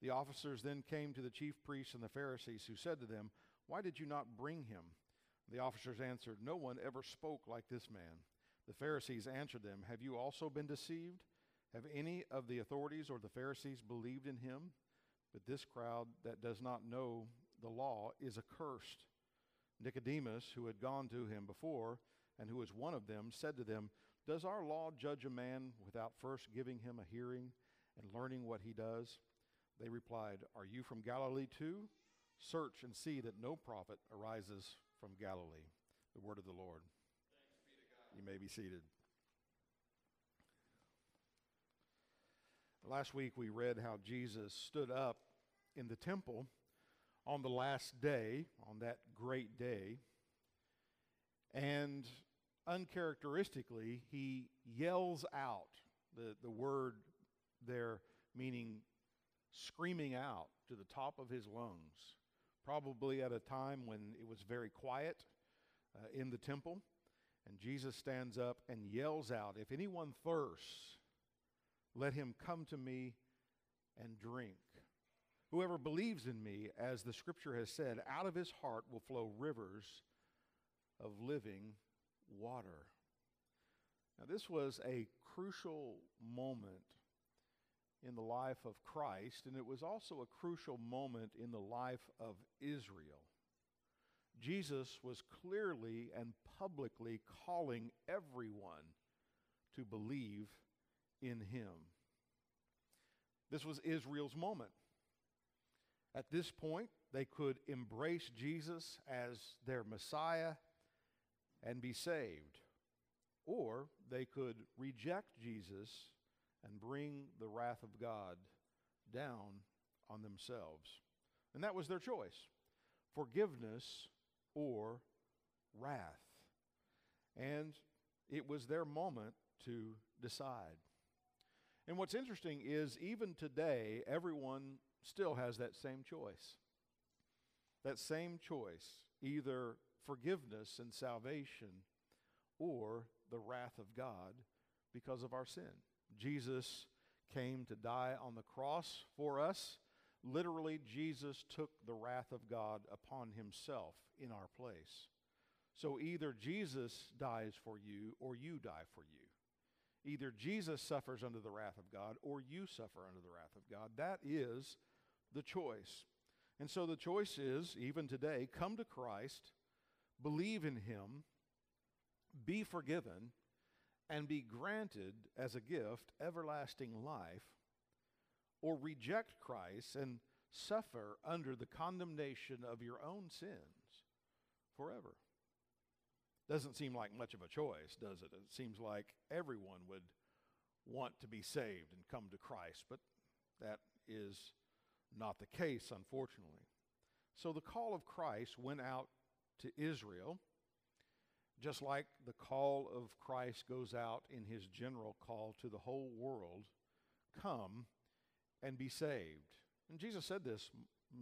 The officers then came to the chief priests and the Pharisees, who said to them, Why did you not bring him? The officers answered, No one ever spoke like this man. The Pharisees answered them, Have you also been deceived? Have any of the authorities or the Pharisees believed in him? But this crowd that does not know the law is accursed. Nicodemus, who had gone to him before, and who was one of them, said to them, Does our law judge a man without first giving him a hearing and learning what he does? They replied, Are you from Galilee too? Search and see that no prophet arises from Galilee. The word of the Lord. You may be seated. Last week we read how Jesus stood up in the temple on the last day, on that great day, and uncharacteristically, he yells out the, the word there meaning screaming out to the top of his lungs, probably at a time when it was very quiet uh, in the temple. And Jesus stands up and yells out, If anyone thirsts, let him come to me and drink. Whoever believes in me, as the scripture has said, out of his heart will flow rivers of living water. Now, this was a crucial moment in the life of Christ, and it was also a crucial moment in the life of Israel. Jesus was clearly and publicly calling everyone to believe in him. This was Israel's moment. At this point, they could embrace Jesus as their Messiah and be saved. Or they could reject Jesus and bring the wrath of God down on themselves. And that was their choice forgiveness or wrath. And it was their moment to decide. And what's interesting is, even today, everyone still has that same choice. That same choice, either forgiveness and salvation or the wrath of God because of our sin. Jesus came to die on the cross for us. Literally, Jesus took the wrath of God upon himself in our place. So either Jesus dies for you or you die for you. Either Jesus suffers under the wrath of God or you suffer under the wrath of God. That is the choice. And so the choice is, even today, come to Christ believe in him, be forgiven, and be granted as a gift everlasting life, or reject Christ and suffer under the condemnation of your own sins forever. Doesn't seem like much of a choice, does it? It seems like everyone would want to be saved and come to Christ, but that is not the case, unfortunately. So the call of Christ went out to Israel, just like the call of Christ goes out in his general call to the whole world come and be saved. And Jesus said this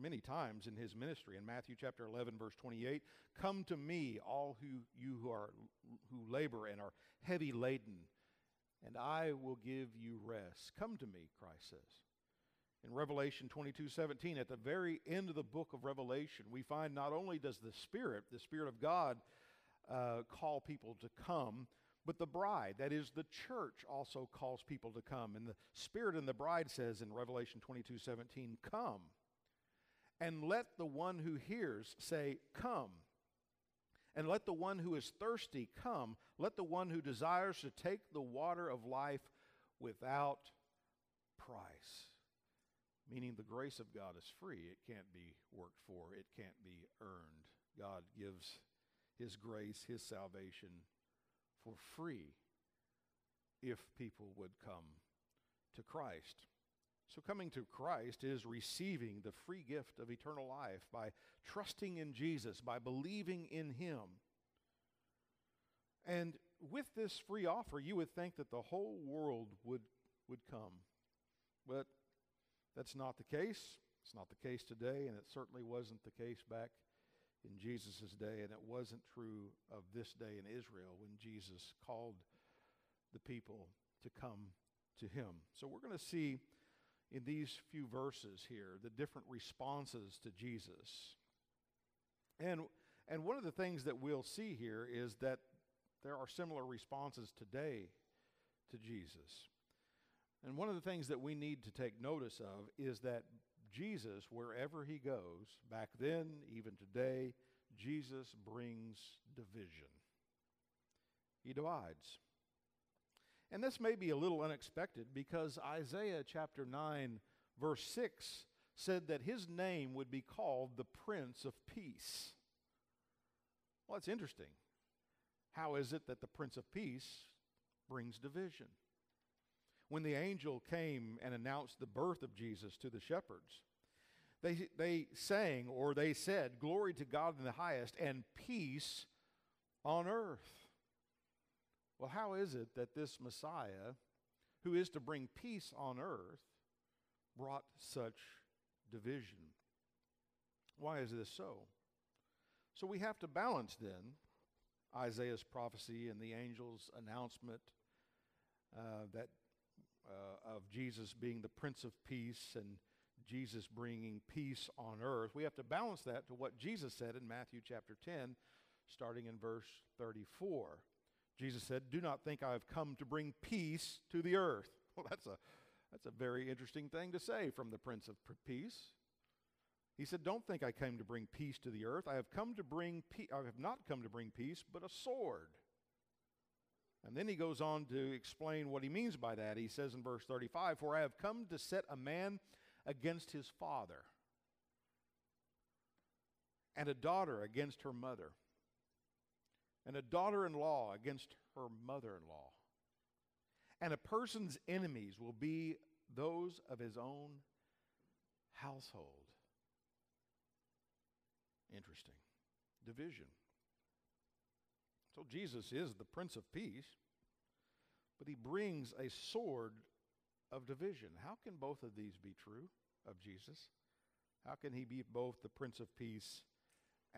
many times in his ministry in Matthew chapter 11 verse 28 come to me all who you who are who labor and are heavy laden and I will give you rest come to me Christ says in Revelation 22 17, at the very end of the book of Revelation, we find not only does the Spirit, the Spirit of God, uh, call people to come, but the bride, that is the church, also calls people to come. And the Spirit and the bride says in Revelation 22 17, Come. And let the one who hears say, Come. And let the one who is thirsty come. Let the one who desires to take the water of life without price meaning the grace of God is free. It can't be worked for, it can't be earned. God gives His grace, His salvation for free if people would come to Christ. So, coming to Christ is receiving the free gift of eternal life by trusting in Jesus, by believing in Him. And with this free offer, you would think that the whole world would, would come. But that's not the case. It's not the case today, and it certainly wasn't the case back in Jesus' day, and it wasn't true of this day in Israel when Jesus called the people to come to him. So we're going to see in these few verses here the different responses to Jesus. And, and one of the things that we'll see here is that there are similar responses today to Jesus. And one of the things that we need to take notice of is that Jesus, wherever he goes, back then, even today, Jesus brings division. He divides. And this may be a little unexpected because Isaiah chapter 9, verse 6 said that his name would be called the Prince of Peace. Well, it's interesting. How is it that the Prince of Peace brings division? When the angel came and announced the birth of Jesus to the shepherds, they, they sang or they said, Glory to God in the highest and peace on earth. Well, how is it that this Messiah, who is to bring peace on earth, brought such division? Why is this so? So we have to balance then Isaiah's prophecy and the angel's announcement uh, that uh, of Jesus being the Prince of Peace and Jesus bringing peace on earth. We have to balance that to what Jesus said in Matthew chapter 10, starting in verse 34. Jesus said, Do not think I have come to bring peace to the earth. Well, that's a, that's a very interesting thing to say from the Prince of Peace. He said, Don't think I came to bring peace to the earth. I have come to bring. I have not come to bring peace, but a sword. And then he goes on to explain what he means by that. He says in verse 35, For I have come to set a man against his father, and a daughter against her mother and a daughter in law against her mother in law. And a person's enemies will be those of his own household. Interesting. Division. So Jesus is the Prince of Peace, but he brings a sword of division. How can both of these be true of Jesus? How can he be both the Prince of Peace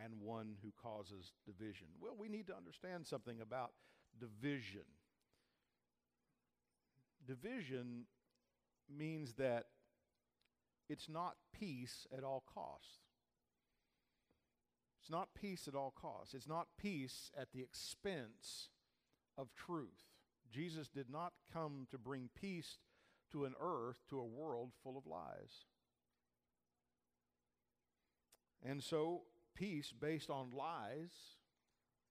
and one who causes division. Well, we need to understand something about division. Division means that it's not peace at all costs. It's not peace at all costs. It's not peace at the expense of truth. Jesus did not come to bring peace to an earth, to a world full of lies. And so peace based on lies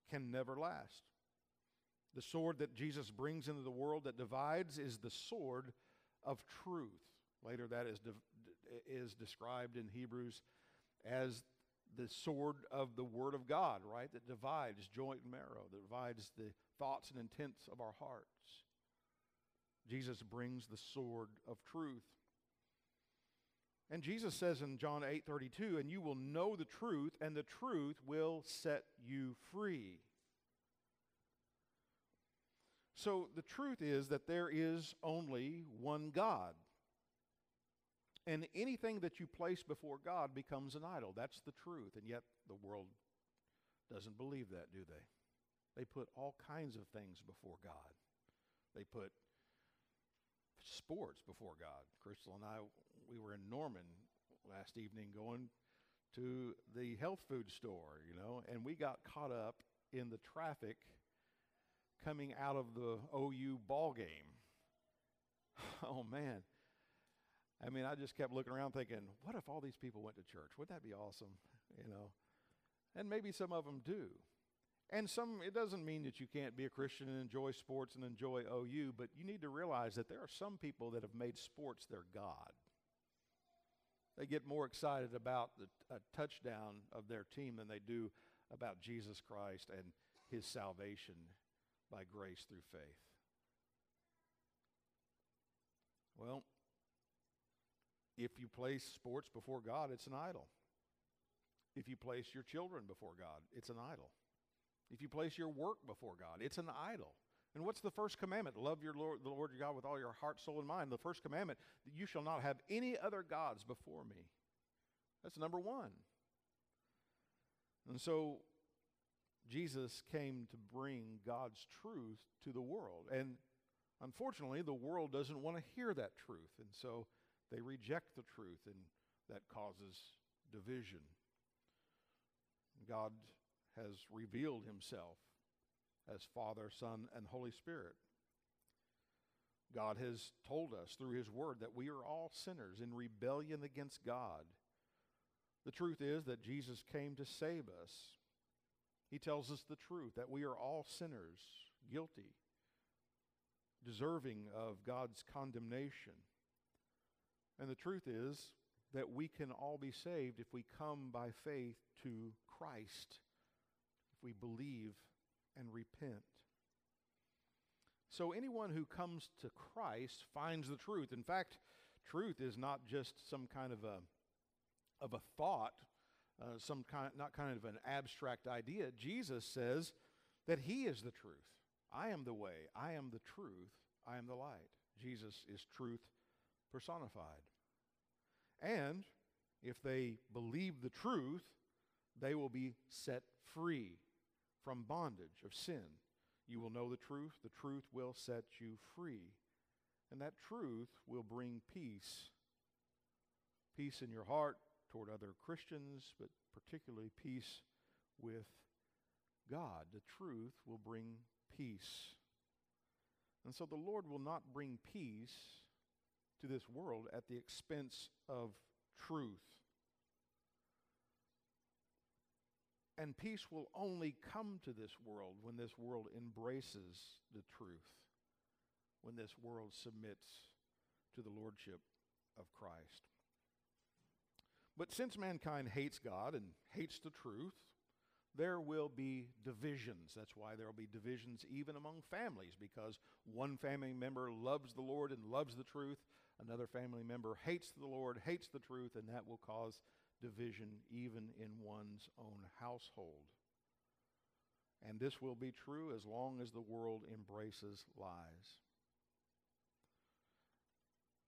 can never last. The sword that Jesus brings into the world that divides is the sword of truth. Later, that is, de- is described in Hebrews as the sword of the Word of God, right? That divides joint and marrow, that divides the thoughts and intents of our hearts. Jesus brings the sword of truth. And Jesus says in John 8 32, and you will know the truth, and the truth will set you free. So the truth is that there is only one God. And anything that you place before God becomes an idol. That's the truth. And yet the world doesn't believe that, do they? They put all kinds of things before God. They put sports before God. Crystal and I we were in Norman last evening going to the health food store, you know, and we got caught up in the traffic coming out of the OU ball game. oh man. I mean, I just kept looking around thinking, what if all these people went to church? Would that be awesome? You know. And maybe some of them do. And some, it doesn't mean that you can't be a Christian and enjoy sports and enjoy OU, but you need to realize that there are some people that have made sports their God. They get more excited about the a touchdown of their team than they do about Jesus Christ and his salvation by grace through faith. Well, If you place sports before God, it's an idol. If you place your children before God, it's an idol. If you place your work before God, it's an idol. And what's the first commandment? Love your Lord, the Lord your God with all your heart, soul, and mind. The first commandment, that you shall not have any other gods before me. That's number one. And so Jesus came to bring God's truth to the world. And unfortunately, the world doesn't want to hear that truth. And so they reject the truth, and that causes division. God has revealed himself as Father, Son, and Holy Spirit. God has told us through his word that we are all sinners in rebellion against God. The truth is that Jesus came to save us. He tells us the truth that we are all sinners, guilty, deserving of God's condemnation. And the truth is that we can all be saved if we come by faith to Christ, if we believe and repent. So anyone who comes to Christ finds the truth. In fact, truth is not just some kind of a of a thought, uh, some kind not kind of an abstract idea. Jesus says that he is the truth. I am the way, I am the truth, I am the light. Jesus is truth personified. And if they believe the truth, they will be set free from bondage of sin. You will know the truth, the truth will set you free. And that truth will bring peace. Peace in your heart toward other Christians, but particularly peace with God. The truth will bring peace. And so the Lord will not bring peace to this world at the expense of truth. And peace will only come to this world when this world embraces the truth, when this world submits to the lordship of Christ. But since mankind hates God and hates the truth, there will be divisions. That's why there will be divisions even among families, because one family member loves the Lord and loves the truth, another family member hates the Lord, hates the truth, and that will cause division even in one's own household. And this will be true as long as the world embraces lies.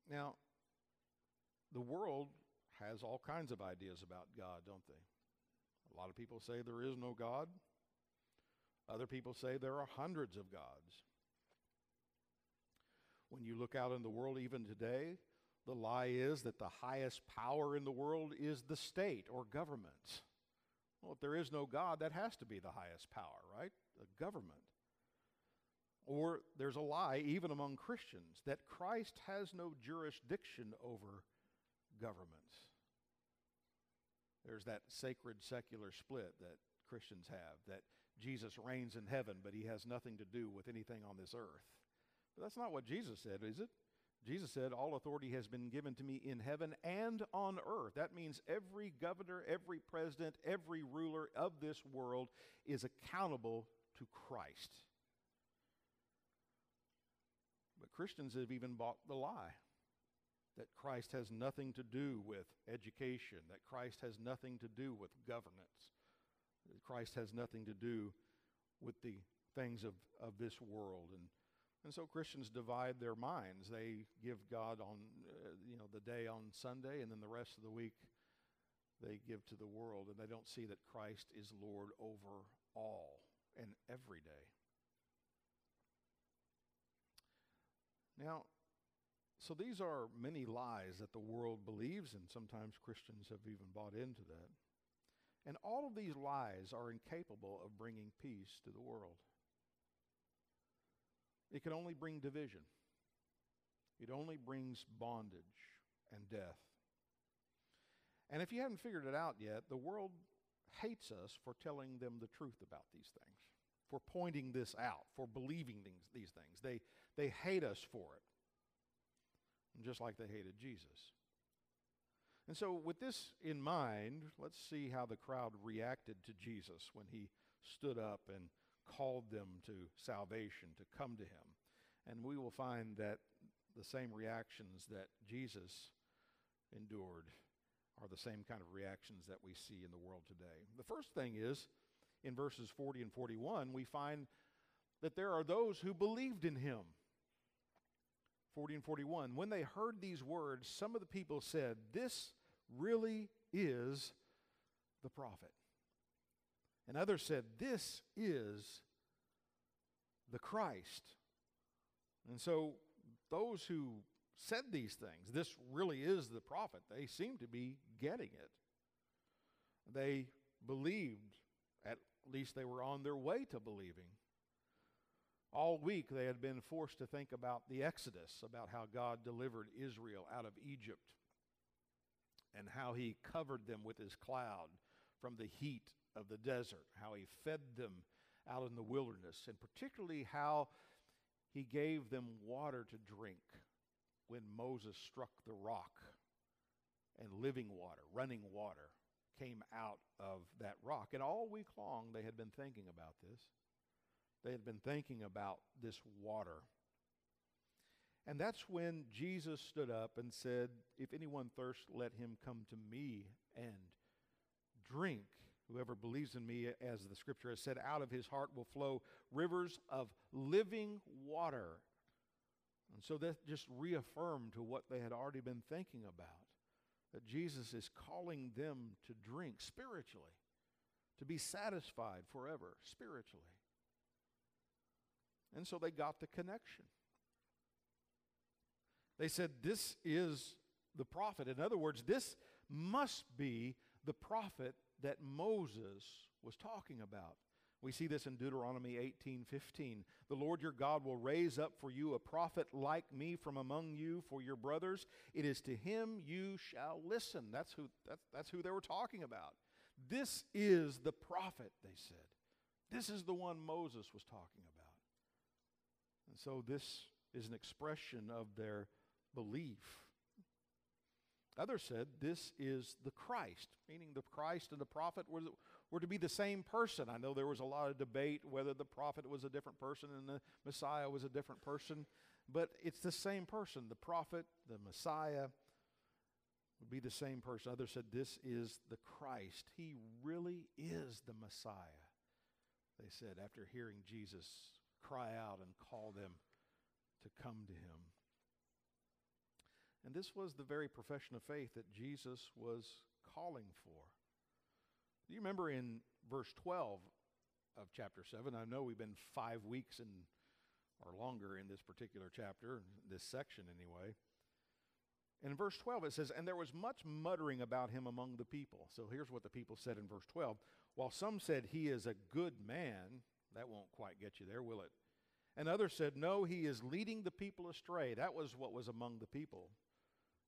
Now, the world has all kinds of ideas about God, don't they? A lot of people say there is no God. Other people say there are hundreds of gods. When you look out in the world, even today, the lie is that the highest power in the world is the state or government. Well, if there is no God, that has to be the highest power, right? The government. Or there's a lie, even among Christians, that Christ has no jurisdiction over governments. There's that sacred secular split that Christians have, that Jesus reigns in heaven, but he has nothing to do with anything on this earth. But that's not what Jesus said, is it? Jesus said, All authority has been given to me in heaven and on earth. That means every governor, every president, every ruler of this world is accountable to Christ. But Christians have even bought the lie that Christ has nothing to do with education, that Christ has nothing to do with governance, that Christ has nothing to do with the things of, of this world. And and so Christians divide their minds. They give God on, uh, you know, the day on Sunday, and then the rest of the week they give to the world, and they don't see that Christ is Lord over all and every day. Now, so these are many lies that the world believes, and sometimes Christians have even bought into that. And all of these lies are incapable of bringing peace to the world. It can only bring division. It only brings bondage and death. And if you haven't figured it out yet, the world hates us for telling them the truth about these things, for pointing this out, for believing these, these things. They, they hate us for it, just like they hated Jesus. And so, with this in mind, let's see how the crowd reacted to Jesus when he stood up and called them to salvation, to come to him. And we will find that the same reactions that Jesus endured are the same kind of reactions that we see in the world today. The first thing is, in verses 40 and 41, we find that there are those who believed in him. 40 and 41. When they heard these words, some of the people said, This really is the prophet. And others said, This is the Christ. And so those who said these things, this really is the prophet, they seem to be getting it. They believed, at least they were on their way to believing. All week they had been forced to think about the Exodus, about how God delivered Israel out of Egypt and how he covered them with his cloud from the heat of the desert, how he fed them out in the wilderness, and particularly how he gave them water to drink when Moses struck the rock and living water, running water, came out of that rock. And all week long they had been thinking about this. They had been thinking about this water. And that's when Jesus stood up and said, If anyone thirsts, let him come to me and drink. Whoever believes in me, as the scripture has said, out of his heart will flow rivers of living water. And so that just reaffirmed to what they had already been thinking about that Jesus is calling them to drink spiritually, to be satisfied forever spiritually. And so they got the connection. They said, This is the prophet. In other words, this must be the prophet that Moses was talking about. We see this in Deuteronomy 18:15. The Lord your God will raise up for you a prophet like me from among you for your brothers. It is to him you shall listen. That's who, that's, that's who they were talking about. This is the prophet, they said. This is the one Moses was talking about. And so this is an expression of their belief. Others said this is the Christ, meaning the Christ and the prophet were, were to be the same person. I know there was a lot of debate whether the prophet was a different person and the Messiah was a different person, but it's the same person. The prophet, the Messiah, would be the same person. Others said this is the Christ. He really is the Messiah, they said, after hearing Jesus cry out and call them to come to him. And this was the very profession of faith that Jesus was calling for. Do you remember in verse 12 of chapter 7? I know we've been five weeks in, or longer in this particular chapter, this section anyway. In verse 12, it says, And there was much muttering about him among the people. So here's what the people said in verse 12. While some said, He is a good man, that won't quite get you there, will it? And others said, No, he is leading the people astray. That was what was among the people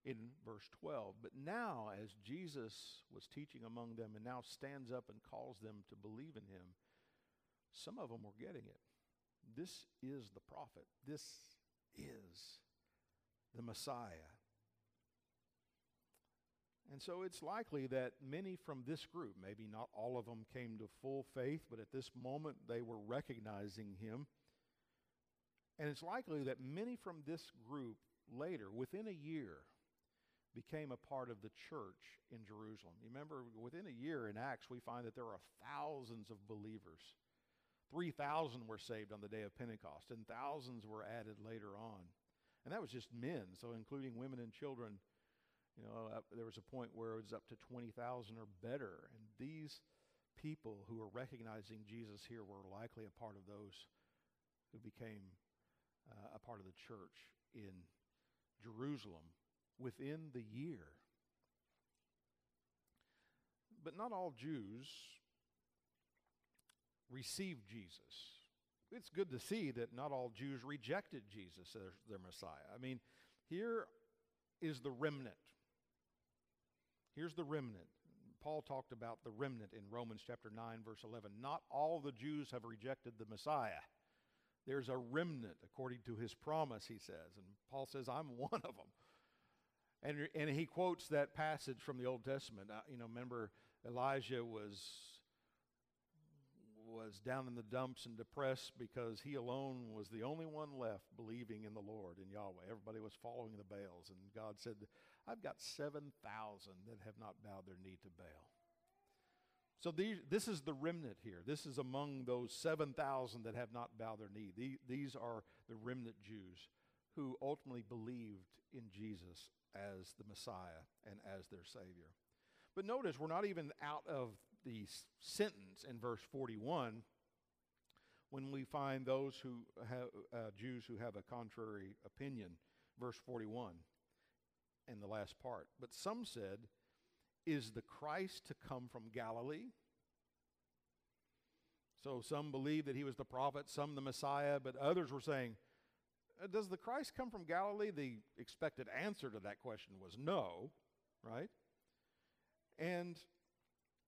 in verse 12. But now, as Jesus was teaching among them and now stands up and calls them to believe in him, some of them were getting it. This is the prophet. This is the Messiah. And so it's likely that many from this group, maybe not all of them came to full faith, but at this moment they were recognizing him. And it's likely that many from this group later, within a year, became a part of the church in Jerusalem. You remember, within a year in Acts, we find that there are thousands of believers. 3,000 were saved on the day of Pentecost, and thousands were added later on. And that was just men, so including women and children. You know, there was a point where it was up to 20,000 or better. And these people who were recognizing Jesus here were likely a part of those who became uh, a part of the church in Jerusalem within the year. But not all Jews received Jesus. It's good to see that not all Jews rejected Jesus as their Messiah. I mean, here is the remnant. Here's the remnant. Paul talked about the remnant in Romans chapter 9, verse 11. Not all the Jews have rejected the Messiah. There's a remnant according to his promise, he says. And Paul says, I'm one of them. And, and he quotes that passage from the Old Testament. Uh, you know, remember Elijah was was down in the dumps and depressed because he alone was the only one left believing in the Lord, in Yahweh. Everybody was following the Baals. And God said, I've got 7,000 that have not bowed their knee to Baal. So these, this is the remnant here. This is among those 7,000 that have not bowed their knee. The, these are the remnant Jews who ultimately believed in Jesus as the Messiah and as their Savior. But notice, we're not even out of the sentence in verse 41 when we find those who have uh, Jews who have a contrary opinion. Verse 41 in the last part. But some said, Is the Christ to come from Galilee? So some believed that he was the prophet, some the Messiah, but others were saying, Does the Christ come from Galilee? The expected answer to that question was no, right? And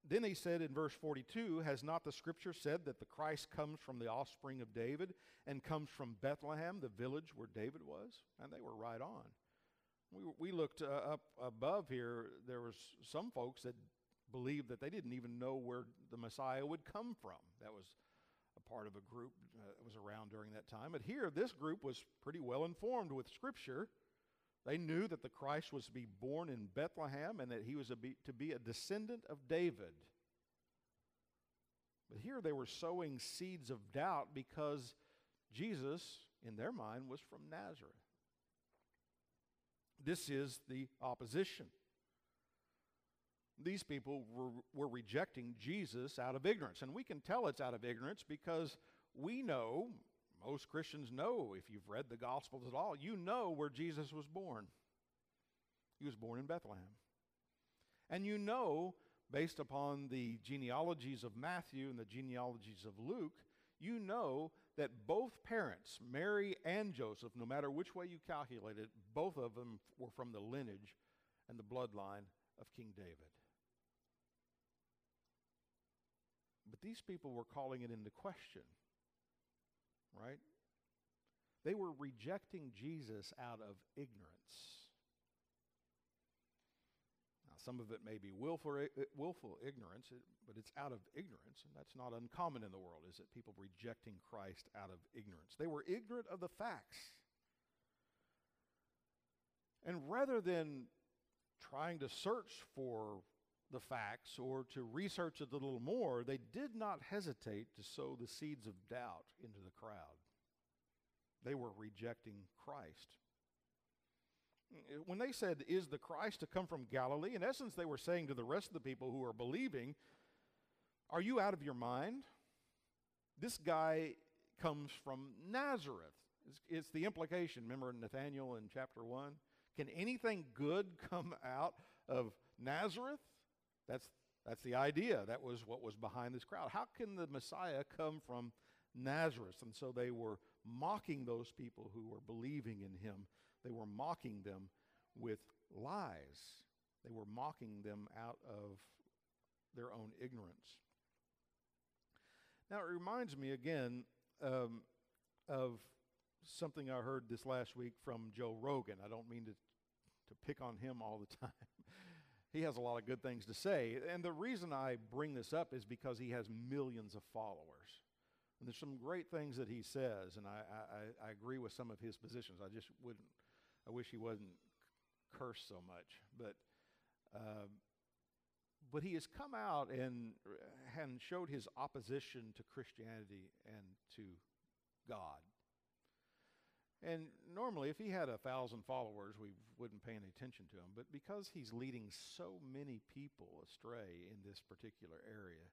then he said in verse 42 Has not the scripture said that the Christ comes from the offspring of David and comes from Bethlehem, the village where David was? And they were right on. We, we looked uh, up above here, there was some folks that believed that they didn't even know where the Messiah would come from. That was part of a group that was around during that time. But here, this group was pretty well informed with Scripture they knew that the Christ was to be born in Bethlehem and that he was be, to be a descendant of David. But here they were sowing seeds of doubt because Jesus, in their mind, was from Nazareth. This is the opposition. These people were, were rejecting Jesus out of ignorance. And we can tell it's out of ignorance because we know, most Christians know, if you've read the Gospels at all, you know where Jesus was born. He was born in Bethlehem. And you know, based upon the genealogies of Matthew and the genealogies of Luke, you know that both parents, Mary and Joseph, no matter which way you calculate it, both of them were from the lineage and the bloodline of King David. But these people were calling it into question right? They were rejecting Jesus out of ignorance. Now, some of it may be willful, willful ignorance, but it's out of ignorance, and that's not uncommon in the world, is it? People rejecting Christ out of ignorance. They were ignorant of the facts. And rather than trying to search for the facts or to research it a little more, they did not hesitate to sow the seeds of doubt into the crowd. They were rejecting Christ. Eh, when they said, Is the Christ to come from Galilee? In essence, they were saying to the rest of the people who are believing, Are you out of your mind? This guy comes from Nazareth. It's, it's the implication. Remember Nathaniel in chapter 1? Can anything good come out of Nazareth? That's, that's the idea. That was what was behind this crowd. How can the Messiah come from Nazareth? And so they were mocking those people who were believing in him. They were mocking them with lies. They were mocking them out of their own ignorance. Now, it reminds me again um, of something I heard this last week from Joe Rogan. I don't mean to, to pick on him all the time he has a lot of good things to say. And the reason I bring this up is because he has millions of followers. And there's some great things that he says, and I, I, I agree with some of his positions. I just wouldn't, I wish he wasn't cursed so much. But, uh, but he has come out and, and showed his opposition to Christianity and to God. And normally, if he had a thousand followers, we wouldn't pay any attention to him. But because he's leading so many people astray in this particular area,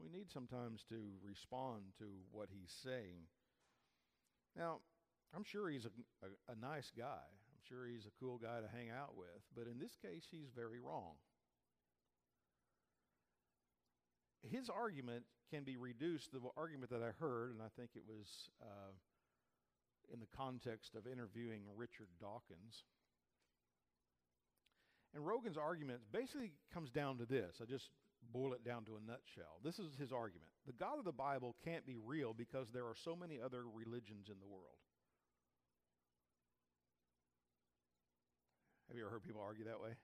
we need sometimes to respond to what he's saying. Now, I'm sure he's a, a, a nice guy. I'm sure he's a cool guy to hang out with. But in this case, he's very wrong. His argument can be reduced, the argument that I heard, and I think it was. Uh, in the context of interviewing Richard Dawkins. And Rogan's argument basically comes down to this. I just boil it down to a nutshell. This is his argument. The God of the Bible can't be real because there are so many other religions in the world. Have you ever heard people argue that way?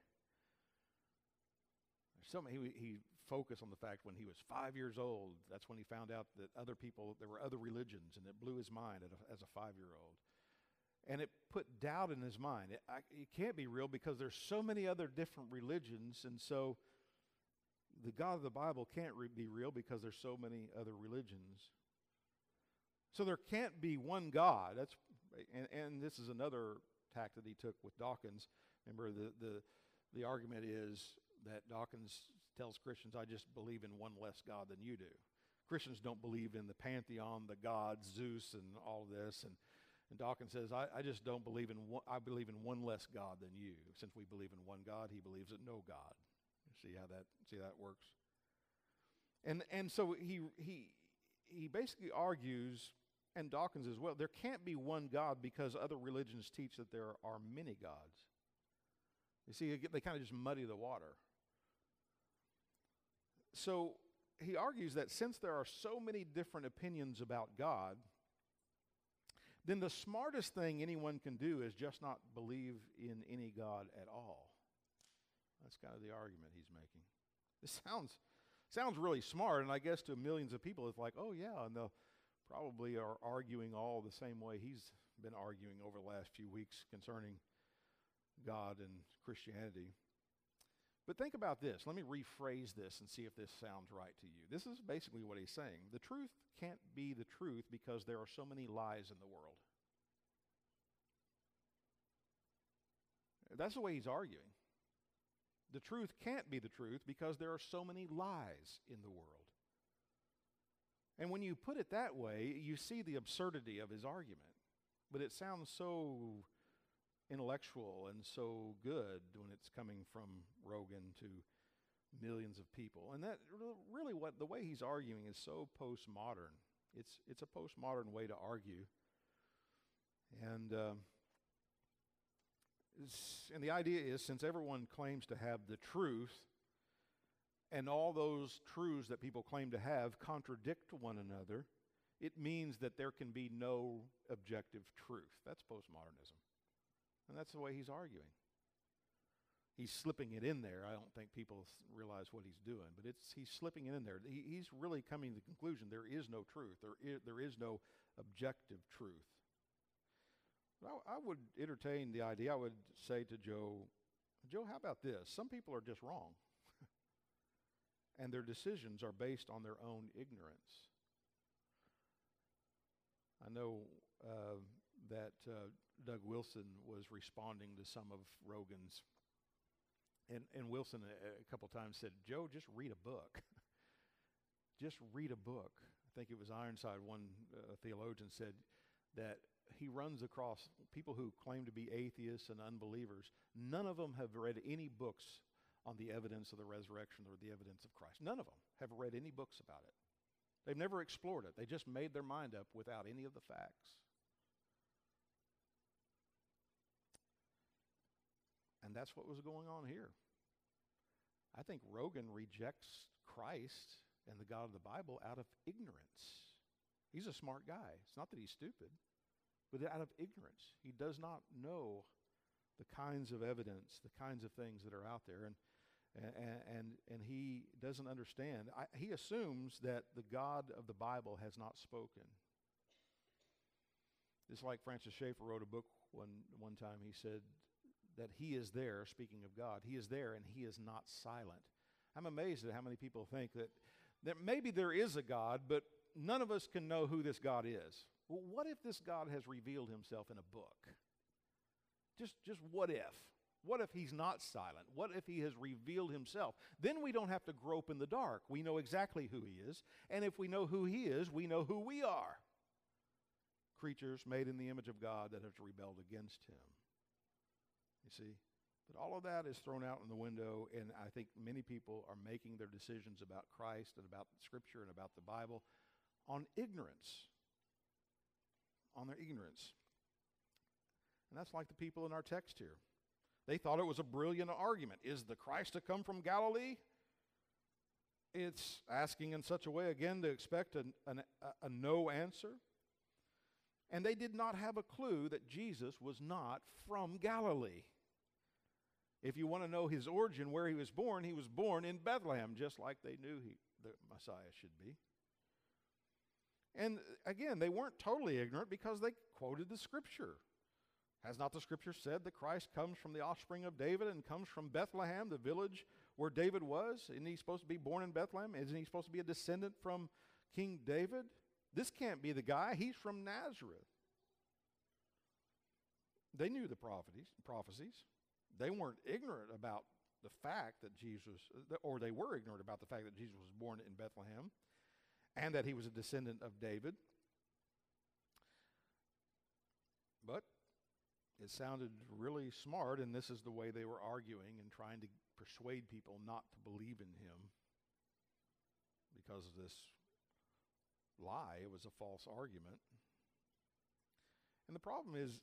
some he, he focused on the fact when he was five years old, that's when he found out that other people, there were other religions, and it blew his mind as a five year old. And it put doubt in his mind. It, I, it can't be real because there's so many other different religions, and so the God of the Bible can't re- be real because there's so many other religions. So there can't be one God. That's and, and this is another tack that he took with Dawkins. Remember the the the argument is that Dawkins tells Christians, I just believe in one less God than you do. Christians don't believe in the pantheon, the gods, Zeus, and all this. And, and Dawkins says, I, I just don't believe in one, I believe in one less God than you. Since we believe in one God, he believes in no God. See how that see how that works? And and so he he he basically argues, and Dawkins as well, there can't be one God because other religions teach that there are many gods. You see, they kind of just muddy the water. So he argues that since there are so many different opinions about God, then the smartest thing anyone can do is just not believe in any God at all. That's kind of the argument he's making. This sounds sounds really smart, and I guess to millions of people, it's like, oh yeah, and they'll probably are arguing all the same way he's been arguing over the last few weeks concerning God and Christianity. But think about this. Let me rephrase this and see if this sounds right to you. This is basically what he's saying. The truth can't be the truth because there are so many lies in the world. That's the way he's arguing. The truth can't be the truth because there are so many lies in the world. And when you put it that way, you see the absurdity of his argument. But it sounds so intellectual and so good when it's coming from Rogan to millions of people. And that really what the way he's arguing is so postmodern. It's it's a postmodern way to argue. And uh, and the idea is since everyone claims to have the truth, and all those truths that people claim to have contradict one another, it means that there can be no objective truth. That's postmodernism. And that's the way he's arguing. He's slipping it in there. I don't think people realize what he's doing, but it's, he's slipping it in there. He, he's really coming to the conclusion there is no truth, there is, there is no objective truth. I, I would entertain the idea. I would say to Joe, Joe, how about this? Some people are just wrong, and their decisions are based on their own ignorance. I know uh, that uh, Doug Wilson was responding to some of Rogan's. And, and Wilson a, a couple times said, Joe, just read a book. just read a book. I think it was Ironside, one uh, theologian, said that he runs across people who claim to be atheists and unbelievers. None of them have read any books on the evidence of the resurrection or the evidence of Christ. None of them have read any books about it. They've never explored it. They just made their mind up without any of the facts. And that's what was going on here. I think Rogan rejects Christ and the God of the Bible out of ignorance. He's a smart guy. It's not that he's stupid, but out of ignorance. He does not know the kinds of evidence, the kinds of things that are out there. And, and, and, and he doesn't understand. I, he assumes that the God of the Bible has not spoken. It's like Francis Schaeffer wrote a book one, one time. He said, that He is there, speaking of God, He is there and He is not silent. I'm amazed at how many people think that, that maybe there is a God, but none of us can know who this God is. Well, what if this God has revealed Himself in a book? Just, just what if? What if he's not silent? What if he has revealed himself? Then we don't have to grope in the dark. We know exactly who he is. And if we know who he is, we know who we are creatures made in the image of God that have rebelled against him. See? But all of that is thrown out in the window, and I think many people are making their decisions about Christ and about Scripture and about the Bible on ignorance. On their ignorance. And that's like the people in our text here. They thought it was a brilliant argument. Is the Christ to come from Galilee? It's asking in such a way, again, to expect a, a no answer. And they did not have a clue that Jesus was not from Galilee. If you want to know his origin, where he was born, he was born in Bethlehem, just like they knew he, the Messiah should be. And uh, again, they weren't totally ignorant because they quoted the scripture. Has not the scripture said that Christ comes from the offspring of David and comes from Bethlehem, the village where David was? Isn't he supposed to be born in Bethlehem? Isn't he supposed to be a descendant from King David? This can't be the guy. He's from Nazareth. They knew the prophecies. They weren't ignorant about the fact that Jesus, or they were ignorant about the fact that Jesus was born in Bethlehem and that he was a descendant of David. But it sounded really smart, and this is the way they were arguing and trying to persuade people not to believe in him because of this lie. It was a false argument. And the problem is,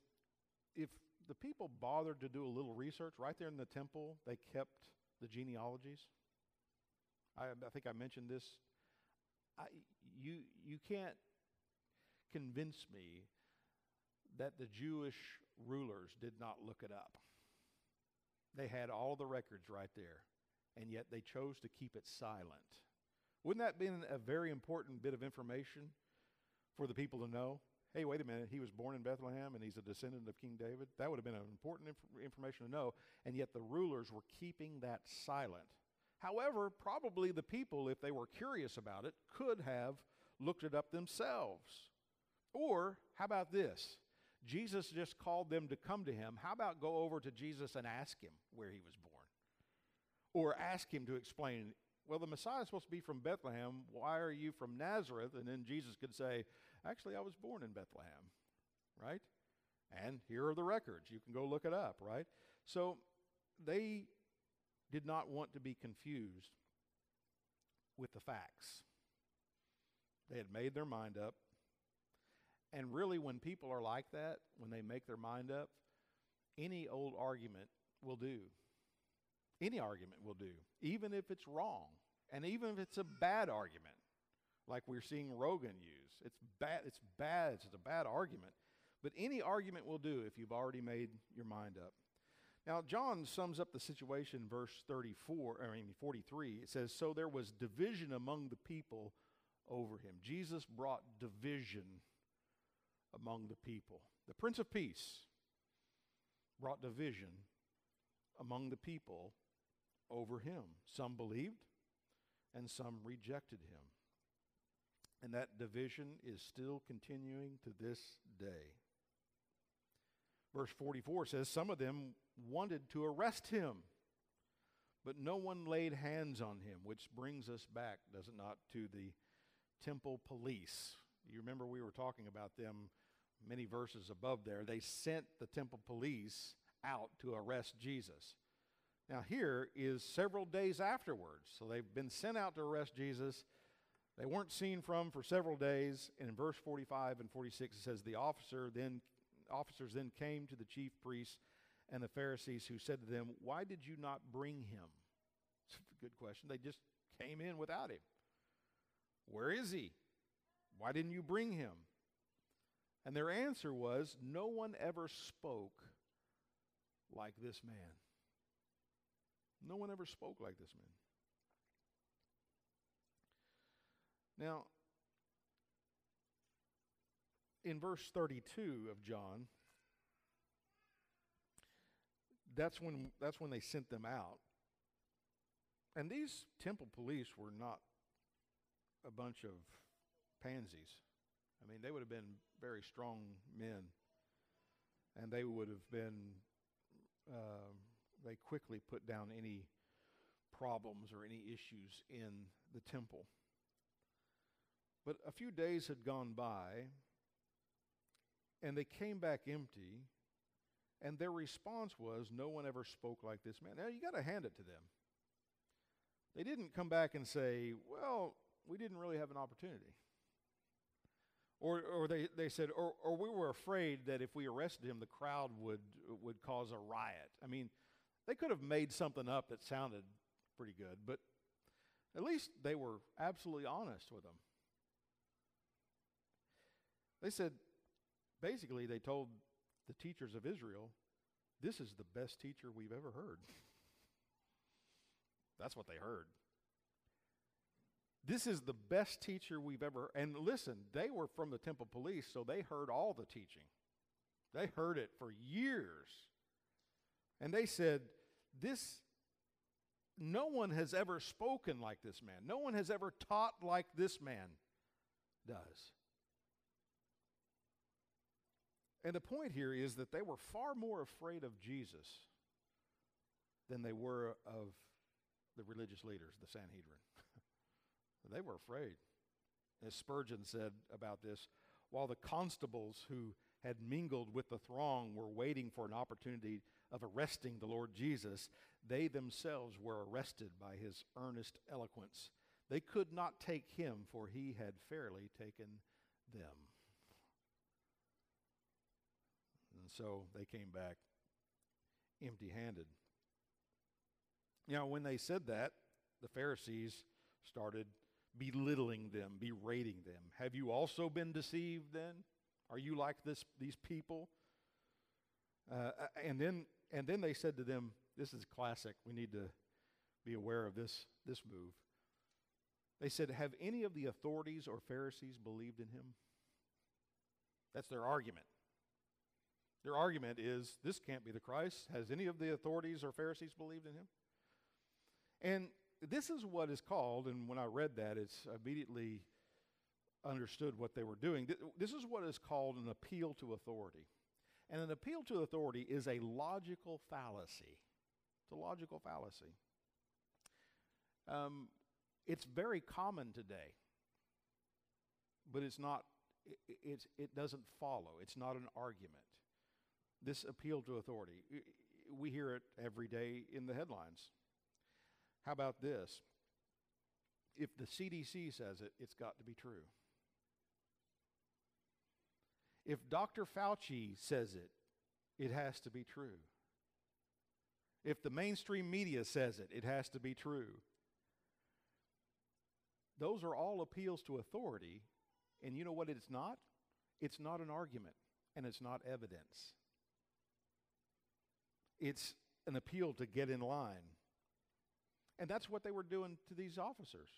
if the people bothered to do a little research right there in the temple, they kept the genealogies. I, I think I mentioned this. I, you, you can't convince me that the Jewish rulers did not look it up. They had all the records right there, and yet they chose to keep it silent. Wouldn't that be a very important bit of information for the people to know? Hey, wait a minute, he was born in Bethlehem and he's a descendant of King David. That would have been an important inf- information to know, and yet the rulers were keeping that silent. However, probably the people, if they were curious about it, could have looked it up themselves. Or, how about this? Jesus just called them to come to him. How about go over to Jesus and ask him where he was born? Or ask him to explain, well, the Messiah is supposed to be from Bethlehem. Why are you from Nazareth? And then Jesus could say, actually, I was born in Bethlehem, right? And here are the records. You can go look it up, right? So they did not want to be confused with the facts. They had made their mind up. And really, when people are like that, when they make their mind up, any old argument will do. Any argument will do, even if it's wrong, and even if it's a bad argument, like we're seeing Rogan use. It's bad. It's bad. It's a bad argument, but any argument will do if you've already made your mind up. Now, John sums up the situation in verse 34, I mean 43. It says, So there was division among the people over him. Jesus brought division among the people. The Prince of Peace brought division among the people over him. Some believed and some rejected him. And that division is still continuing to this day. Verse 44 says, Some of them wanted to arrest him, but no one laid hands on him, which brings us back, does it not, to the temple police. You remember we were talking about them many verses above there. They sent the temple police out to arrest Jesus. Now, here is several days afterwards. So they've been sent out to arrest Jesus. They weren't seen from for several days. And in verse 45 and 46, it says, The officer then, officers then came to the chief priests and the Pharisees who said to them, Why did you not bring him? It's a good question. They just came in without him. Where is he? Why didn't you bring him? And their answer was, No one ever spoke like this man. No one ever spoke like this man. Now, in verse 32 of John, that's when, that's when they sent them out. And these temple police were not a bunch of pansies. I mean, they would have been very strong men, and they would have been, uh, they quickly put down any problems or any issues in the temple. But a few days had gone by, and they came back empty, and their response was, No one ever spoke like this man. Now, you got to hand it to them. They didn't come back and say, Well, we didn't really have an opportunity. Or, or they, they said, or, or we were afraid that if we arrested him, the crowd would, would cause a riot. I mean, they could have made something up that sounded pretty good, but at least they were absolutely honest with him. They said, basically, they told the teachers of Israel, this is the best teacher we've ever heard. That's what they heard. This is the best teacher we've ever. And listen, they were from the temple police, so they heard all the teaching. They heard it for years. And they said, This, no one has ever spoken like this man. No one has ever taught like this man does. And the point here is that they were far more afraid of Jesus than they were of the religious leaders, the Sanhedrin. they were afraid. As Spurgeon said about this, while the constables who had mingled with the throng were waiting for an opportunity of arresting the Lord Jesus, they themselves were arrested by his earnest eloquence. They could not take him, for he had fairly taken them. And so they came back empty handed. Now, when they said that, the Pharisees started belittling them, berating them. Have you also been deceived then? Are you like this, these people? Uh, and then and then they said to them, this is classic. We need to be aware of this, this move. They said, Have any of the authorities or Pharisees believed in him? That's their argument. Their argument is, This can't be the Christ. Has any of the authorities or Pharisees believed in him? And this is what is called, and when I read that, it's immediately understood what they were doing. This is what is called an appeal to authority. And an appeal to authority is a logical fallacy. It's a logical fallacy. Um, it's very common today, but it's not. It, it's, it doesn't follow. It's not an argument. This appeal to authority, we hear it every day in the headlines. How about this? If the CDC says it, it's got to be true. If Dr. Fauci says it, it has to be true. If the mainstream media says it, it has to be true. Those are all appeals to authority, and you know what it's not? It's not an argument, and it's not evidence. It's an appeal to get in line. And that's what they were doing to these officers.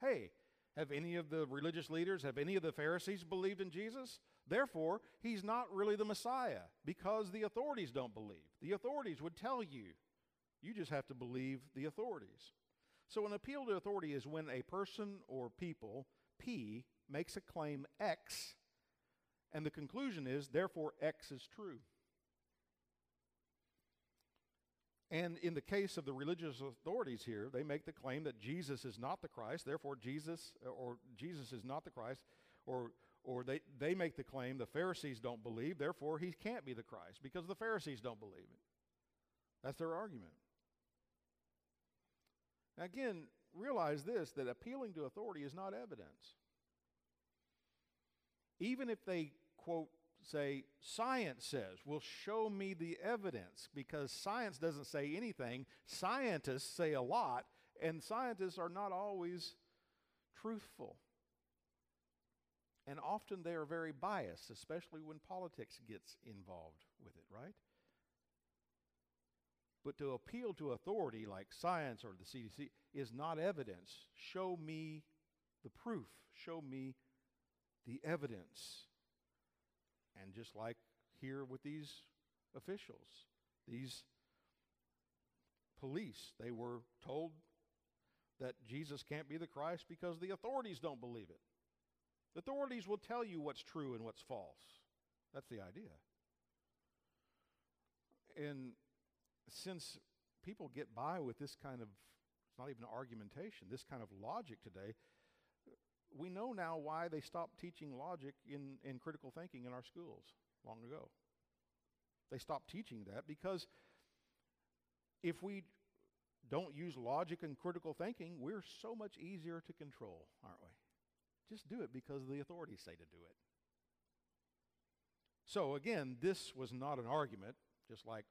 Hey, have any of the religious leaders, have any of the Pharisees believed in Jesus? Therefore, he's not really the Messiah because the authorities don't believe. The authorities would tell you. You just have to believe the authorities. So, an appeal to authority is when a person or people, P, makes a claim X, and the conclusion is, therefore, X is true. And in the case of the religious authorities here, they make the claim that Jesus is not the Christ, therefore Jesus uh, or Jesus is not the Christ, or or they, they make the claim the Pharisees don't believe, therefore he can't be the Christ because the Pharisees don't believe it. That's their argument. Now again, realize this that appealing to authority is not evidence. Even if they quote say, science says, well, show me the evidence because science doesn't say anything. Scientists say a lot, and scientists are not always truthful. And often they are very biased, especially when politics gets involved with it, right? But to appeal to authority like science or the CDC is not evidence. Show me the proof. Show me the evidence. And just like here with these officials, these police, they were told that Jesus can't be the Christ because the authorities don't believe it. The authorities will tell you what's true and what's false. That's the idea. And since people get by with this kind of, it's not even argumentation, this kind of logic today, we know now why they stopped teaching logic in, in critical thinking in our schools long ago. They stopped teaching that because if we don't use logic and critical thinking, we're so much easier to control, aren't we? Just do it because the authorities say to do it. So, again, this was not an argument, just like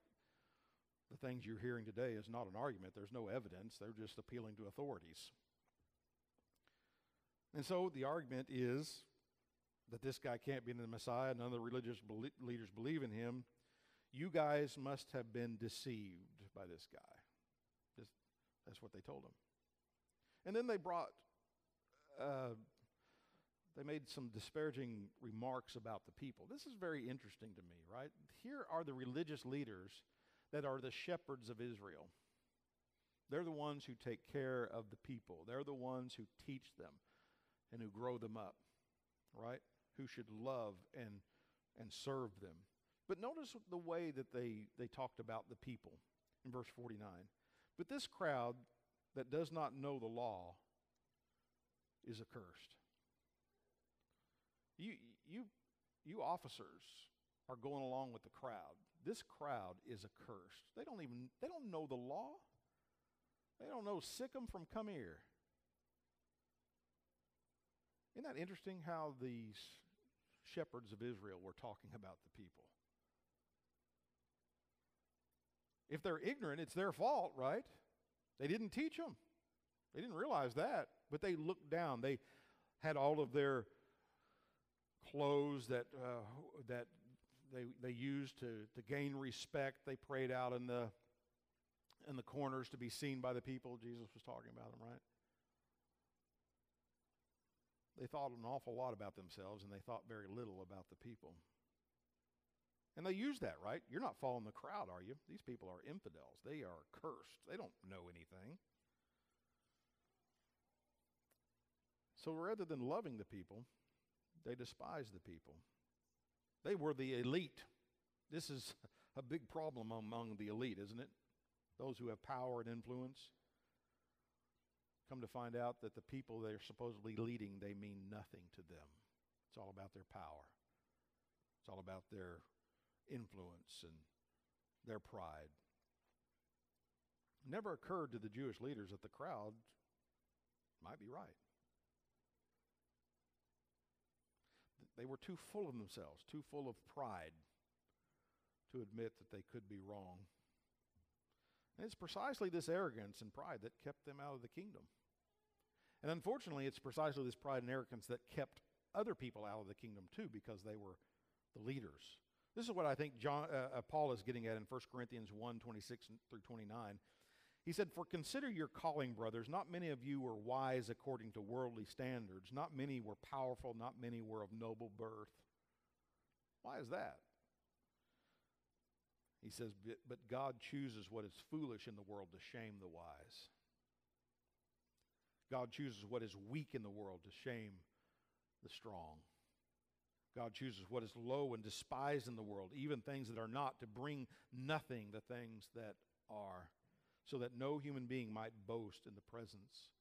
the things you're hearing today is not an argument. There's no evidence, they're just appealing to authorities. And so the argument is that this guy can't be the Messiah, none of the religious leaders believe in him. You guys must have been deceived by this guy. That's what they told him. And then they brought, uh, they made some disparaging remarks about the people. This is very interesting to me, right? Here are the religious leaders that are the shepherds of Israel. They're the ones who take care of the people, they're the ones who teach them and who grow them up, right? Who should love and, and serve them. But notice the way that they, they talked about the people in verse 49. But this crowd that does not know the law is accursed. You, you, you officers are going along with the crowd. This crowd is accursed. They don't even they don't know the law. They don't know sick 'em from come here. Isn't that interesting how these shepherds of Israel were talking about the people? If they're ignorant, it's their fault, right? They didn't teach them. They didn't realize that, but they looked down. They had all of their clothes that uh, that they they used to to gain respect. They prayed out in the in the corners to be seen by the people. Jesus was talking about them, right? They thought an awful lot about themselves, and they thought very little about the people. And they use that, right? You're not following the crowd, are you? These people are infidels. They are cursed. They don't know anything. So rather than loving the people, they despised the people. They were the elite. This is a big problem among the elite, isn't it? Those who have power and influence. Come to find out that the people they're supposedly leading, they mean nothing to them. It's all about their power. It's all about their influence and their pride. It never occurred to the Jewish leaders that the crowd might be right. They were too full of themselves, too full of pride to admit that they could be wrong. And it's precisely this arrogance and pride that kept them out of the kingdom. And unfortunately, it's precisely this pride and arrogance that kept other people out of the kingdom too, because they were the leaders. This is what I think John, uh, uh, Paul is getting at in 1 Corinthians 1 26 through 29. He said, For consider your calling, brothers. Not many of you were wise according to worldly standards. Not many were powerful. Not many were of noble birth. Why is that? He says, But God chooses what is foolish in the world to shame the wise. God chooses what is weak in the world to shame the strong. God chooses what is low and despised in the world, even things that are not, to bring nothing the things that are so that no human being might boast in the presence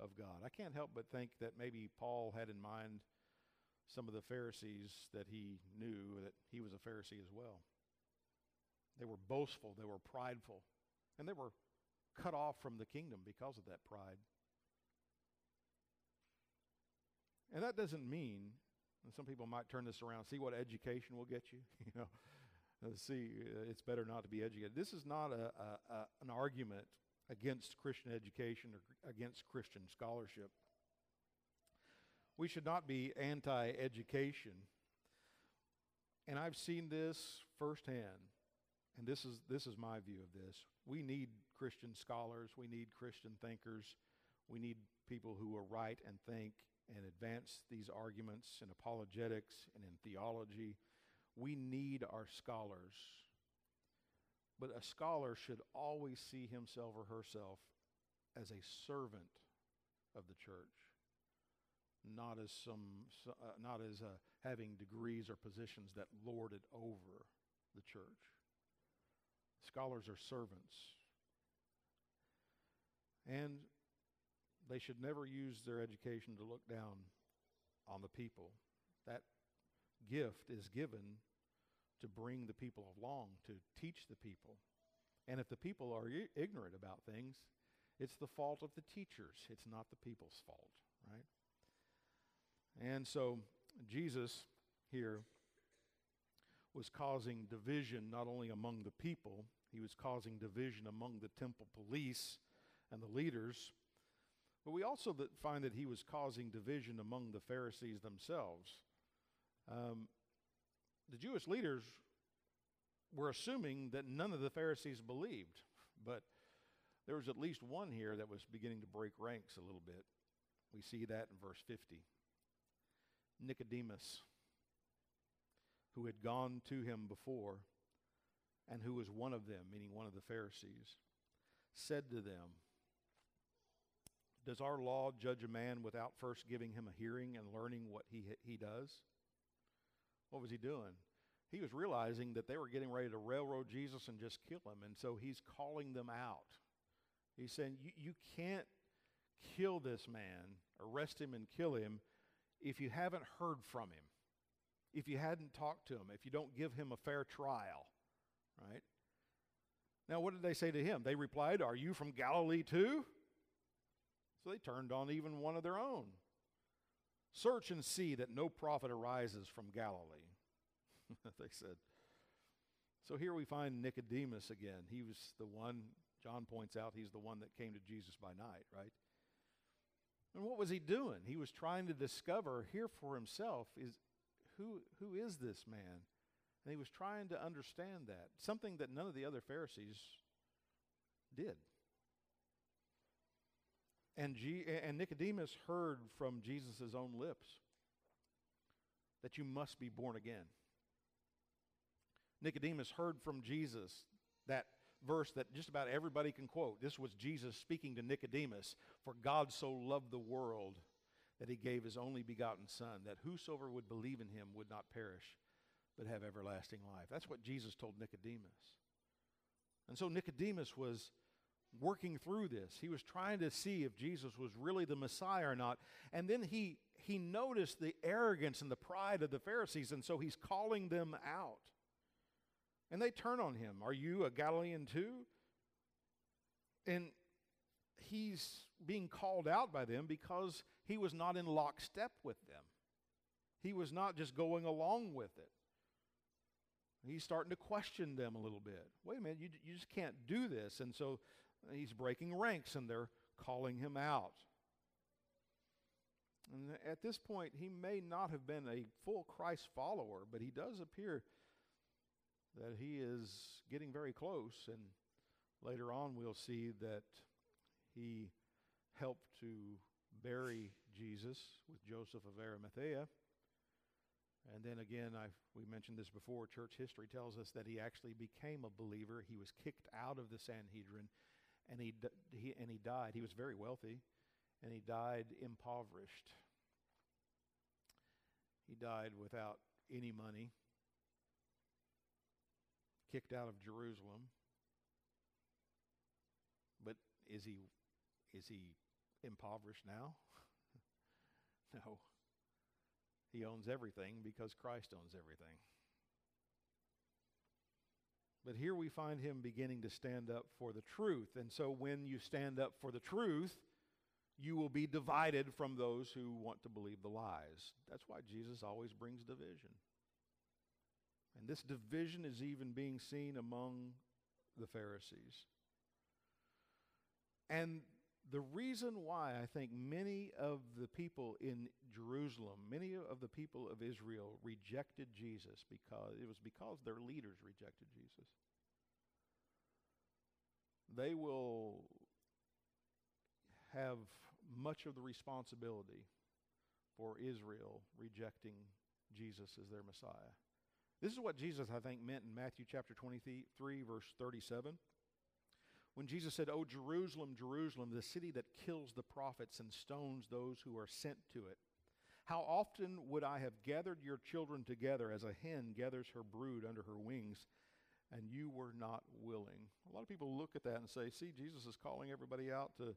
of God. I can't help but think that maybe Paul had in mind some of the Pharisees that he knew that he was a Pharisee as well. They were boastful, they were prideful, and they were cut off from the kingdom because of that pride. And that doesn't mean, and some people might turn this around, see what education will get you, you know. Uh, see, uh, it's better not to be educated. This is not a, a, a, an argument against Christian education or against Christian scholarship. We should not be anti education. And I've seen this firsthand, and this is, this is my view of this. We need Christian scholars, we need Christian thinkers, we need people who are right and think and advance these arguments in apologetics and in theology we need our scholars. But a scholar should always see himself or herself as a servant of the church, not as some, uh, not as uh, having degrees or positions that lord it over the church. Scholars are servants, and they should never use their education to look down on the people. That gift is given to bring the people along, to teach the people. And if the people are I- ignorant about things, it's the fault of the teachers. It's not the people's fault, right? And so Jesus here was causing division not only among the people, he was causing division among the temple police and the leaders. But we also find that he was causing division among the Pharisees themselves. Um, the Jewish leaders were assuming that none of the Pharisees believed. But there was at least one here that was beginning to break ranks a little bit. We see that in verse 50. Nicodemus, who had gone to him before, and who was one of them, meaning one of the Pharisees, said to them, Does our law judge a man without first giving him a hearing and learning what he, he does? What was he doing? He was realizing that they were getting ready to railroad Jesus and just kill him, and so he's calling them out. He's saying, You, you can't kill this man, arrest him and kill him, if you haven't heard from him, if you hadn't talked to him, if you don't give him a fair trial, right? Now, what did they say to him? They replied, Are you from Galilee too? So they turned on even one of their own. Search and see that no prophet arises from Galilee, they said. So here we find Nicodemus again. He was the one, John points out, he's the one that came to Jesus by night, right? And what was he doing? He was trying to discover here for himself is who who is this man? And he was trying to understand that, something that none of the other Pharisees did. And, G, and Nicodemus heard from Jesus' own lips that you must be born again. Nicodemus heard from Jesus that verse that just about everybody can quote. This was Jesus speaking to Nicodemus For God so loved the world that he gave his only begotten Son, that whosoever would believe in him would not perish, but have everlasting life. That's what Jesus told Nicodemus. And so Nicodemus was working through this. He was trying to see if Jesus was really the Messiah or not. And then he, he noticed the arrogance and the pride of the Pharisees, and so he's calling them out. And they turn on him. Are you a Galilean too? And he's being called out by them because he was not in lockstep with them. He was not just going along with it. He's starting to question them a little bit. Wait a minute, you, you just can't do this. And so he's breaking ranks and they're calling him out. And at this point, he may not have been a full Christ follower, but he does appear that he is getting very close. And later on, we'll see that he helped to bury Jesus with Joseph of Arimathea. And then again, i we mentioned this before. Church history tells us that he actually became a believer. He was kicked out of the Sanhedrin, and he, he and he died. He was very wealthy, and he died impoverished. He died without any money, kicked out of Jerusalem. But is he is he impoverished now? no. He owns everything because Christ owns everything. But here we find him beginning to stand up for the truth. And so when you stand up for the truth, you will be divided from those who want to believe the lies. That's why Jesus always brings division. And this division is even being seen among the Pharisees. And the reason why I think many of the people in Jerusalem, many of the people of Israel rejected Jesus because it was because their leaders rejected Jesus. They will have much of the responsibility for Israel rejecting Jesus as their Messiah. This is what Jesus, I think, meant in Matthew chapter 23, verse 37 when Jesus said, Oh, Jerusalem, Jerusalem, the city that kills the prophets and stones those who are sent to it. How often would I have gathered your children together as a hen gathers her brood under her wings, and you were not willing? A lot of people look at that and say, See, Jesus is calling everybody out to,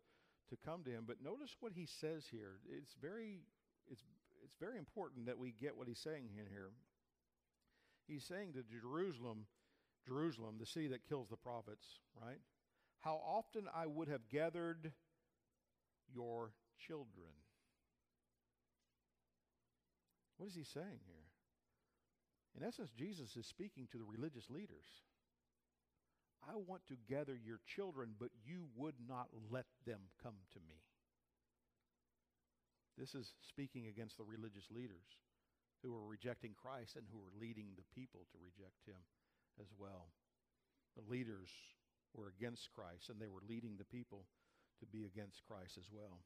to come to him. But notice what he says here. It's very, it's, it's very important that we get what he's saying in here. He's saying to Jerusalem, Jerusalem, the city that kills the prophets, right? How often I would have gathered your children. What is he saying here? In essence, Jesus is speaking to the religious leaders. I want to gather your children, but you would not let them come to me. This is speaking against the religious leaders who are rejecting Christ and who are leading the people to reject him as well. The leaders were against Christ, and they were leading the people to be against Christ as well.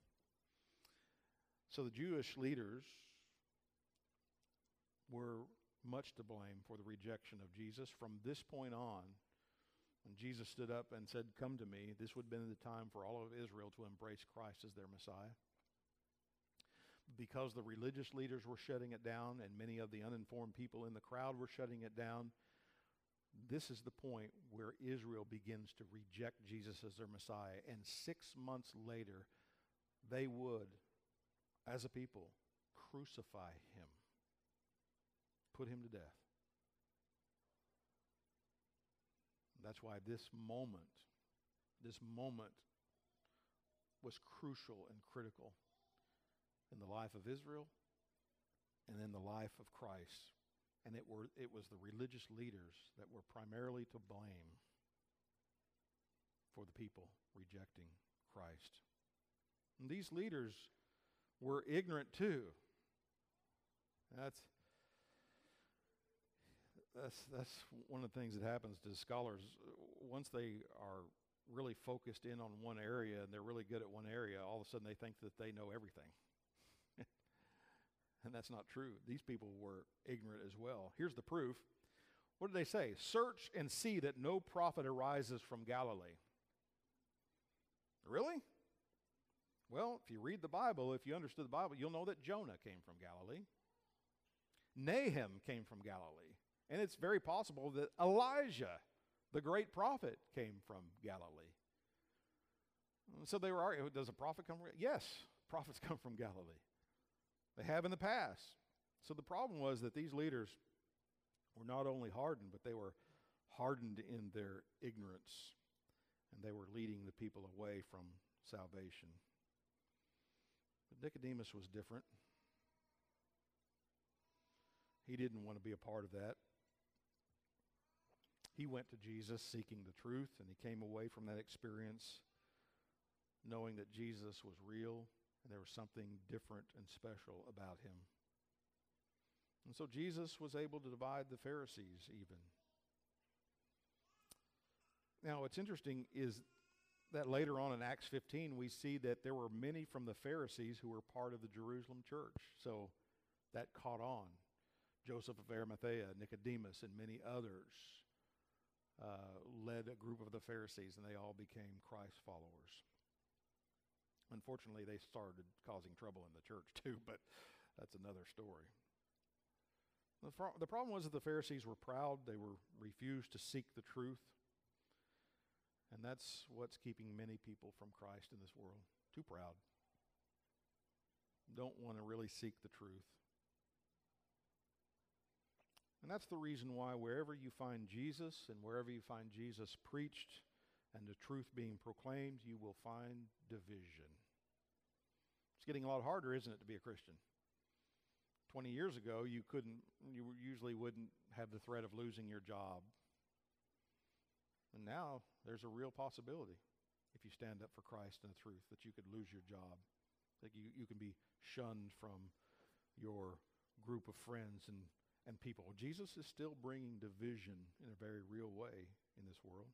So the Jewish leaders were much to blame for the rejection of Jesus. From this point on, when Jesus stood up and said, Come to me, this would have been the time for all of Israel to embrace Christ as their Messiah. Because the religious leaders were shutting it down and many of the uninformed people in the crowd were shutting it down, this is the point where Israel begins to reject Jesus as their Messiah. And six months later, they would, as a people, crucify him put him to death. That's why this moment, this moment was crucial and critical in the life of Israel and in the life of Christ. And it, were, it was the religious leaders that were primarily to blame for the people rejecting Christ. And these leaders were ignorant too. That's that's that's one of the things that happens to scholars once they are really focused in on one area and they're really good at one area all of a sudden they think that they know everything and that's not true. These people were ignorant as well. Here's the proof. What did they say? Search and see that no prophet arises from galilee. Really? Well if you read the bible if you understood the bible you'll know that jonah came from galilee. Nahum came from galilee. And it's very possible that Elijah, the great prophet, came from Galilee. So they were does a prophet come from Yes, prophets come from Galilee. They have in the past. So the problem was that these leaders were not only hardened, but they were hardened in their ignorance. And they were leading the people away from salvation. But Nicodemus was different. He didn't want to be a part of that. He went to Jesus seeking the truth, and he came away from that experience knowing that Jesus was real and there was something different and special about him. And so Jesus was able to divide the Pharisees even. Now, what's interesting is that later on in Acts 15, we see that there were many from the Pharisees who were part of the Jerusalem church. So that caught on. Joseph of Arimathea, Nicodemus, and many others uh, led a group of the Pharisees, and they all became Christ followers. Unfortunately, they started causing trouble in the church too, but that's another story. The, fr- the problem was that the Pharisees were proud, they were refused to seek the truth. And that's what's keeping many people from Christ in this world. Too proud. Don't want to really seek the truth. And that's the reason why wherever you find Jesus and wherever you find Jesus preached and the truth being proclaimed, you will find division. It's getting a lot harder, isn't it, to be a Christian? 20 years ago, you couldn't, you usually wouldn't have the threat of losing your job. And now there's a real possibility if you stand up for Christ and the truth that you could lose your job, that you, you can be shunned from your group of friends and and people. Jesus is still bringing division in a very real way in this world.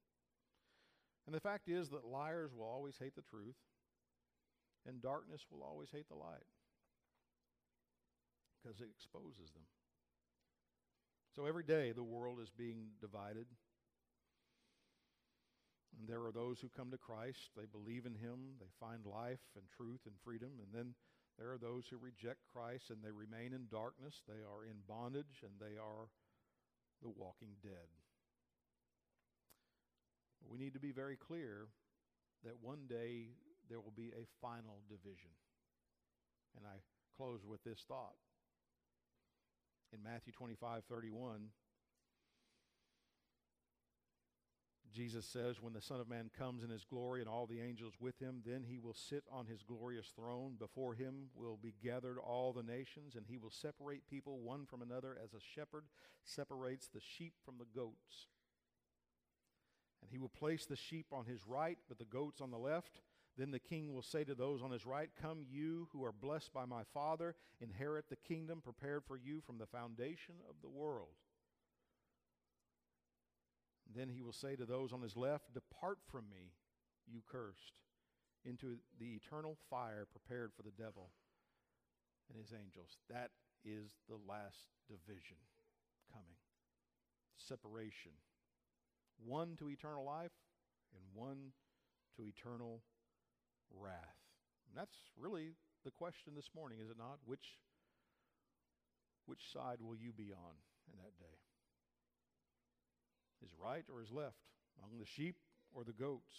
And the fact is that liars will always hate the truth, and darkness will always hate the light because it exposes them. So every day the world is being divided. And there are those who come to Christ, they believe in him, they find life and truth and freedom, and then there are those who reject Christ and they remain in darkness. They are in bondage and they are the walking dead. We need to be very clear that one day there will be a final division. And I close with this thought. In Matthew 25 31, Jesus says, When the Son of Man comes in his glory and all the angels with him, then he will sit on his glorious throne. Before him will be gathered all the nations, and he will separate people one from another as a shepherd separates the sheep from the goats. And he will place the sheep on his right, but the goats on the left. Then the king will say to those on his right, Come, you who are blessed by my Father, inherit the kingdom prepared for you from the foundation of the world. Then he will say to those on his left, Depart from me, you cursed, into the eternal fire prepared for the devil and his angels. That is the last division coming separation. One to eternal life and one to eternal wrath. And that's really the question this morning, is it not? Which, which side will you be on in that day? His right or his left? Among the sheep or the goats?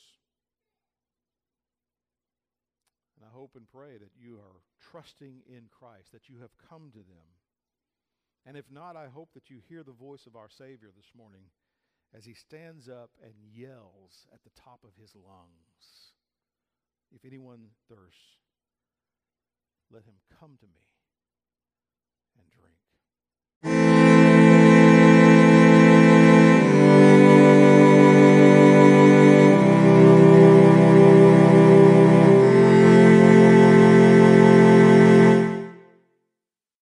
And I hope and pray that you are trusting in Christ, that you have come to them. And if not, I hope that you hear the voice of our Savior this morning as he stands up and yells at the top of his lungs If anyone thirsts, let him come to me and drink.